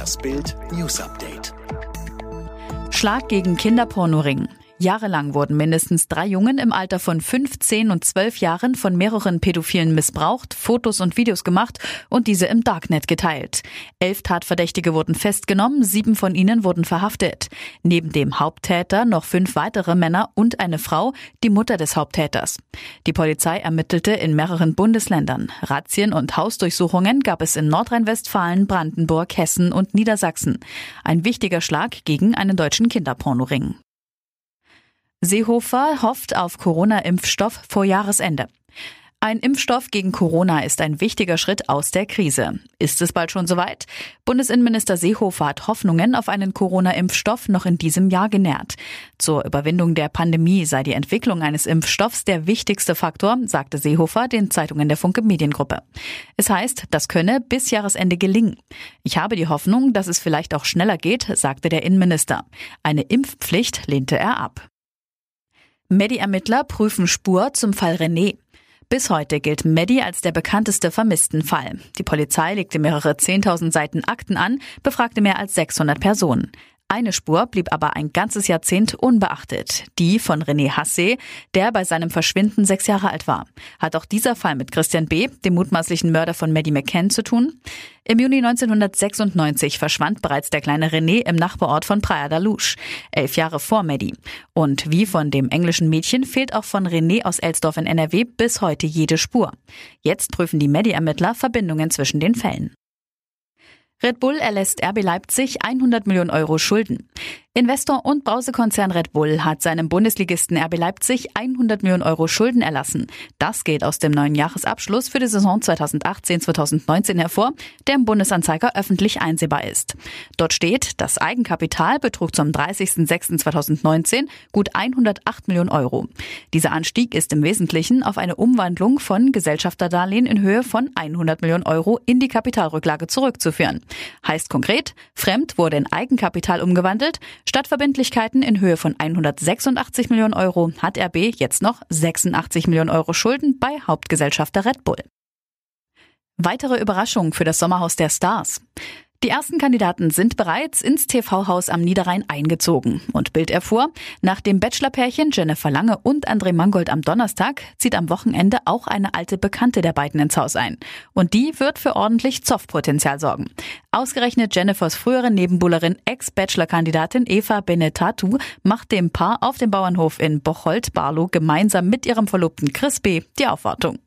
Das Bild News Update. Schlag gegen Kinderpornoring. Jahrelang wurden mindestens drei Jungen im Alter von 15 und 12 Jahren von mehreren Pädophilen missbraucht, Fotos und Videos gemacht und diese im Darknet geteilt. Elf Tatverdächtige wurden festgenommen, sieben von ihnen wurden verhaftet. Neben dem Haupttäter noch fünf weitere Männer und eine Frau, die Mutter des Haupttäters. Die Polizei ermittelte in mehreren Bundesländern. Razzien und Hausdurchsuchungen gab es in Nordrhein-Westfalen, Brandenburg, Hessen und Niedersachsen. Ein wichtiger Schlag gegen einen deutschen Kinderpornoring. Seehofer hofft auf Corona-Impfstoff vor Jahresende. Ein Impfstoff gegen Corona ist ein wichtiger Schritt aus der Krise. Ist es bald schon soweit? Bundesinnenminister Seehofer hat Hoffnungen auf einen Corona-Impfstoff noch in diesem Jahr genährt. Zur Überwindung der Pandemie sei die Entwicklung eines Impfstoffs der wichtigste Faktor, sagte Seehofer den Zeitungen der Funke Mediengruppe. Es heißt, das könne bis Jahresende gelingen. Ich habe die Hoffnung, dass es vielleicht auch schneller geht, sagte der Innenminister. Eine Impfpflicht lehnte er ab. Medi-Ermittler prüfen Spur zum Fall René. Bis heute gilt Medi als der bekannteste Vermisstenfall. Die Polizei legte mehrere 10.000 Seiten Akten an, befragte mehr als 600 Personen. Eine Spur blieb aber ein ganzes Jahrzehnt unbeachtet. Die von René Hasse, der bei seinem Verschwinden sechs Jahre alt war. Hat auch dieser Fall mit Christian B., dem mutmaßlichen Mörder von Maddie McCann, zu tun? Im Juni 1996 verschwand bereits der kleine René im Nachbarort von Praia da Luz, elf Jahre vor Maddie. Und wie von dem englischen Mädchen fehlt auch von René aus Elsdorf in NRW bis heute jede Spur. Jetzt prüfen die Maddie-Ermittler Verbindungen zwischen den Fällen. Red Bull erlässt RB Leipzig 100 Millionen Euro Schulden. Investor und Brausekonzern Red Bull hat seinem Bundesligisten RB Leipzig 100 Millionen Euro Schulden erlassen. Das geht aus dem neuen Jahresabschluss für die Saison 2018-2019 hervor, der im Bundesanzeiger öffentlich einsehbar ist. Dort steht, das Eigenkapital betrug zum 30.06.2019 gut 108 Millionen Euro. Dieser Anstieg ist im Wesentlichen auf eine Umwandlung von Gesellschafterdarlehen in Höhe von 100 Millionen Euro in die Kapitalrücklage zurückzuführen. Heißt konkret, Fremd wurde in Eigenkapital umgewandelt, Stadtverbindlichkeiten in Höhe von 186 Millionen Euro hat RB jetzt noch 86 Millionen Euro Schulden bei Hauptgesellschafter Red Bull. Weitere Überraschung für das Sommerhaus der Stars. Die ersten Kandidaten sind bereits ins TV-Haus am Niederrhein eingezogen. Und Bild erfuhr, nach dem Bachelor-Pärchen Jennifer Lange und André Mangold am Donnerstag zieht am Wochenende auch eine alte Bekannte der beiden ins Haus ein. Und die wird für ordentlich Zoff-Potenzial sorgen. Ausgerechnet Jennifers frühere Nebenbuhlerin, Ex-Bachelor-Kandidatin Eva Benetatu macht dem Paar auf dem Bauernhof in Bocholt-Barlow gemeinsam mit ihrem Verlobten Chris B. die Aufwartung.